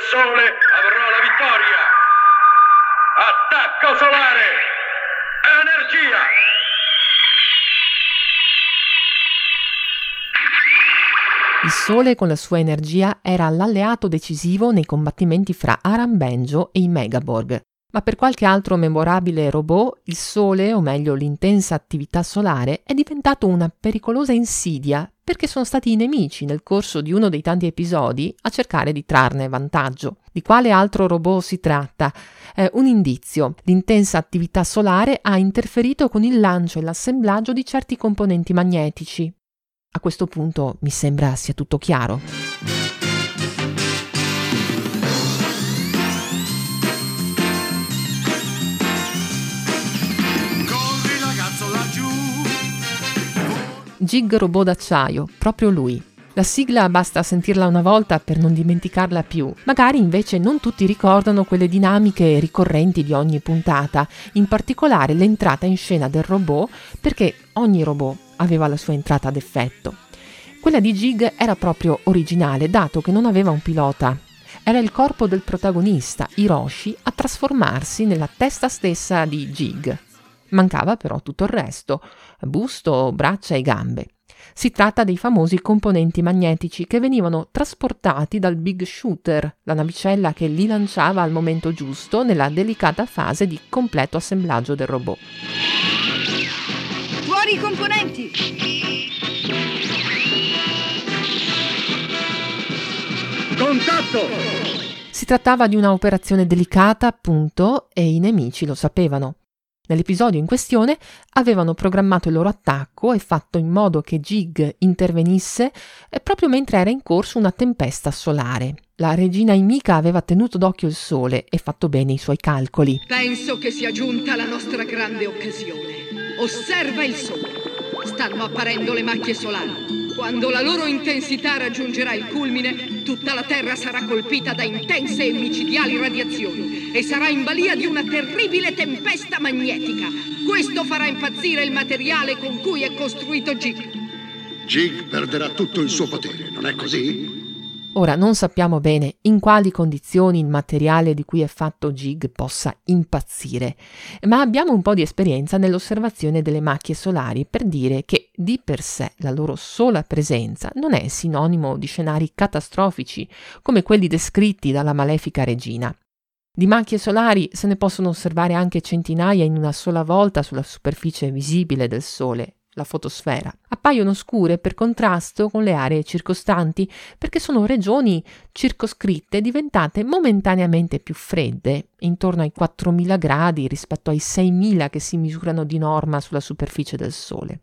Sole avrò la vittoria! Attacco solare! Energia! Il Sole con la sua energia era l'alleato decisivo nei combattimenti fra Aram Benjo e i Megaborg. Ma per qualche altro memorabile robot, il Sole, o meglio l'intensa attività solare, è diventato una pericolosa insidia perché sono stati i nemici nel corso di uno dei tanti episodi a cercare di trarne vantaggio. Di quale altro robot si tratta? Eh, un indizio. L'intensa attività solare ha interferito con il lancio e l'assemblaggio di certi componenti magnetici. A questo punto mi sembra sia tutto chiaro. Gig Robot d'acciaio, proprio lui. La sigla basta sentirla una volta per non dimenticarla più. Magari invece non tutti ricordano quelle dinamiche ricorrenti di ogni puntata, in particolare l'entrata in scena del robot, perché ogni robot aveva la sua entrata ad effetto. Quella di Gig era proprio originale, dato che non aveva un pilota. Era il corpo del protagonista, Hiroshi, a trasformarsi nella testa stessa di Gig. Mancava però tutto il resto, busto, braccia e gambe. Si tratta dei famosi componenti magnetici che venivano trasportati dal Big Shooter, la navicella che li lanciava al momento giusto nella delicata fase di completo assemblaggio del robot. Fuori i componenti! Contatto! Si trattava di un'operazione delicata, appunto, e i nemici lo sapevano. Nell'episodio in questione avevano programmato il loro attacco e fatto in modo che Gig intervenisse eh, proprio mentre era in corso una tempesta solare. La regina Imika aveva tenuto d'occhio il sole e fatto bene i suoi calcoli. Penso che sia giunta la nostra grande occasione. Osserva il sole. Stanno apparendo le macchie solari. Quando la loro intensità raggiungerà il culmine, tutta la Terra sarà colpita da intense e micidiali radiazioni e sarà in balia di una terribile tempesta magnetica. Questo farà impazzire il materiale con cui è costruito Jig. Jig perderà tutto il suo potere, non è così? Ora non sappiamo bene in quali condizioni il materiale di cui è fatto Gig possa impazzire, ma abbiamo un po' di esperienza nell'osservazione delle macchie solari per dire che di per sé la loro sola presenza non è sinonimo di scenari catastrofici come quelli descritti dalla malefica regina. Di macchie solari se ne possono osservare anche centinaia in una sola volta sulla superficie visibile del Sole, la fotosfera, appaiono scure per contrasto con le aree circostanti perché sono regioni circoscritte diventate momentaneamente più fredde, intorno ai 4000 gradi rispetto ai 6000 che si misurano di norma sulla superficie del Sole.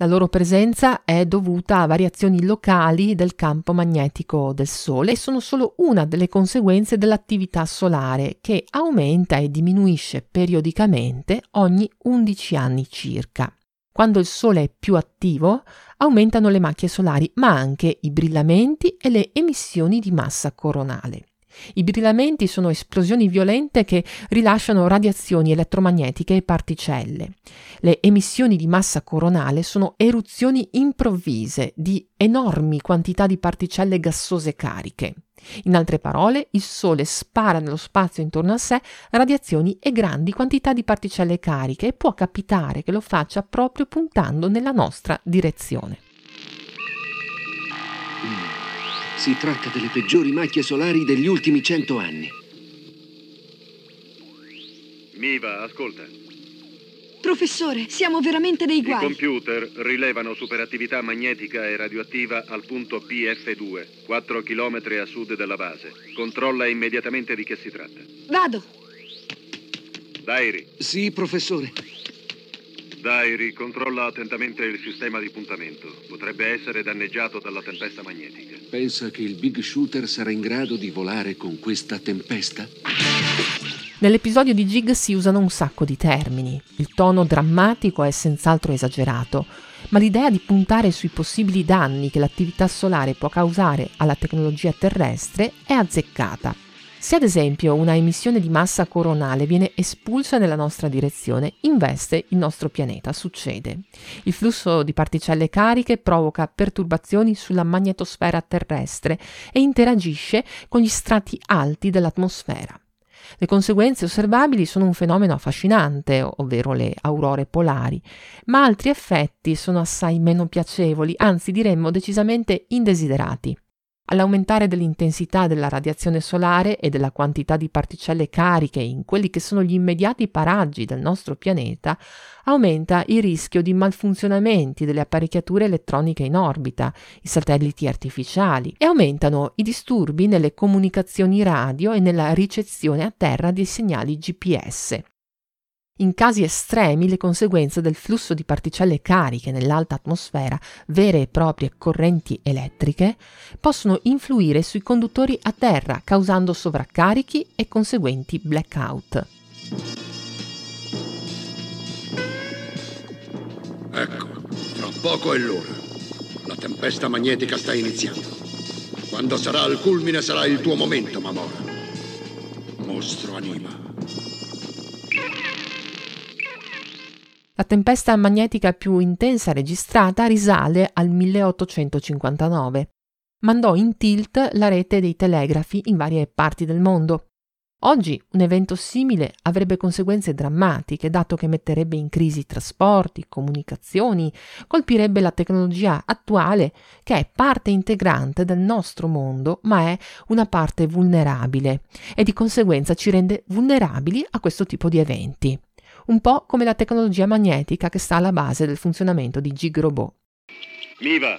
La loro presenza è dovuta a variazioni locali del campo magnetico del Sole e sono solo una delle conseguenze dell'attività solare che aumenta e diminuisce periodicamente ogni 11 anni circa. Quando il Sole è più attivo, aumentano le macchie solari, ma anche i brillamenti e le emissioni di massa coronale. I brillamenti sono esplosioni violente che rilasciano radiazioni elettromagnetiche e particelle. Le emissioni di massa coronale sono eruzioni improvvise di enormi quantità di particelle gassose cariche. In altre parole, il Sole spara nello spazio intorno a sé radiazioni e grandi quantità di particelle cariche e può capitare che lo faccia proprio puntando nella nostra direzione. Si tratta delle peggiori macchie solari degli ultimi cento anni. Miva, ascolta. Professore, siamo veramente dei I guai. computer rilevano superattività magnetica e radioattiva al punto PF2, 4 km a sud della base. Controlla immediatamente di che si tratta. Vado. Dairi, Sì, professore. Dairi, controlla attentamente il sistema di puntamento. Potrebbe essere danneggiato dalla tempesta magnetica. Pensa che il Big Shooter sarà in grado di volare con questa tempesta? Nell'episodio di Jig si usano un sacco di termini. Il tono drammatico è senz'altro esagerato, ma l'idea di puntare sui possibili danni che l'attività solare può causare alla tecnologia terrestre è azzeccata. Se ad esempio una emissione di massa coronale viene espulsa nella nostra direzione, investe il nostro pianeta, succede. Il flusso di particelle cariche provoca perturbazioni sulla magnetosfera terrestre e interagisce con gli strati alti dell'atmosfera. Le conseguenze osservabili sono un fenomeno affascinante, ovvero le aurore polari, ma altri effetti sono assai meno piacevoli, anzi diremmo decisamente indesiderati. All'aumentare dell'intensità della radiazione solare e della quantità di particelle cariche in quelli che sono gli immediati paraggi del nostro pianeta, aumenta il rischio di malfunzionamenti delle apparecchiature elettroniche in orbita, i satelliti artificiali, e aumentano i disturbi nelle comunicazioni radio e nella ricezione a terra dei segnali GPS. In casi estremi le conseguenze del flusso di particelle cariche nell'alta atmosfera, vere e proprie correnti elettriche, possono influire sui conduttori a terra, causando sovraccarichi e conseguenti blackout. Ecco, fra poco è l'ora. La tempesta magnetica sta iniziando. Quando sarà al culmine sarà il tuo momento, Mamora. Mostro anima. La tempesta magnetica più intensa registrata risale al 1859. Mandò in tilt la rete dei telegrafi in varie parti del mondo. Oggi un evento simile avrebbe conseguenze drammatiche, dato che metterebbe in crisi trasporti, comunicazioni, colpirebbe la tecnologia attuale, che è parte integrante del nostro mondo, ma è una parte vulnerabile e di conseguenza ci rende vulnerabili a questo tipo di eventi un po' come la tecnologia magnetica che sta alla base del funzionamento di Gig Robot. Miva!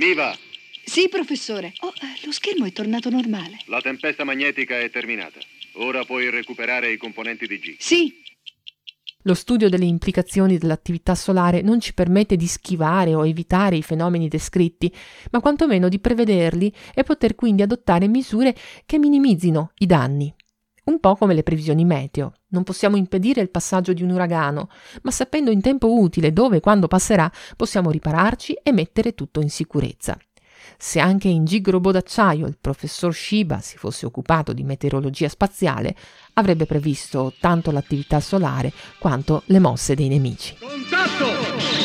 Miva! Sì, professore. Oh, eh, lo schermo è tornato normale. La tempesta magnetica è terminata. Ora puoi recuperare i componenti di G. Sì. Lo studio delle implicazioni dell'attività solare non ci permette di schivare o evitare i fenomeni descritti, ma quantomeno di prevederli e poter quindi adottare misure che minimizzino i danni. Un po' come le previsioni meteo. Non possiamo impedire il passaggio di un uragano, ma sapendo in tempo utile dove e quando passerà, possiamo ripararci e mettere tutto in sicurezza. Se anche in Gig Robot d'acciaio il professor Shiba si fosse occupato di meteorologia spaziale, avrebbe previsto tanto l'attività solare quanto le mosse dei nemici. Contatto!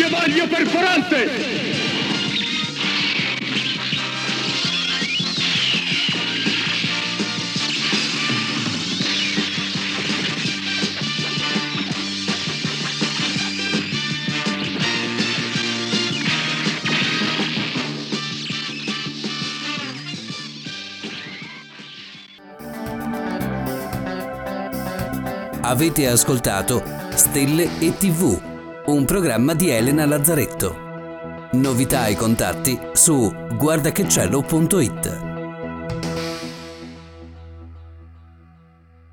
Doppio vaglio perforante! Avete ascoltato Stelle e TV un programma di Elena Lazzaretto. Novità e contatti su guardachecielo.it.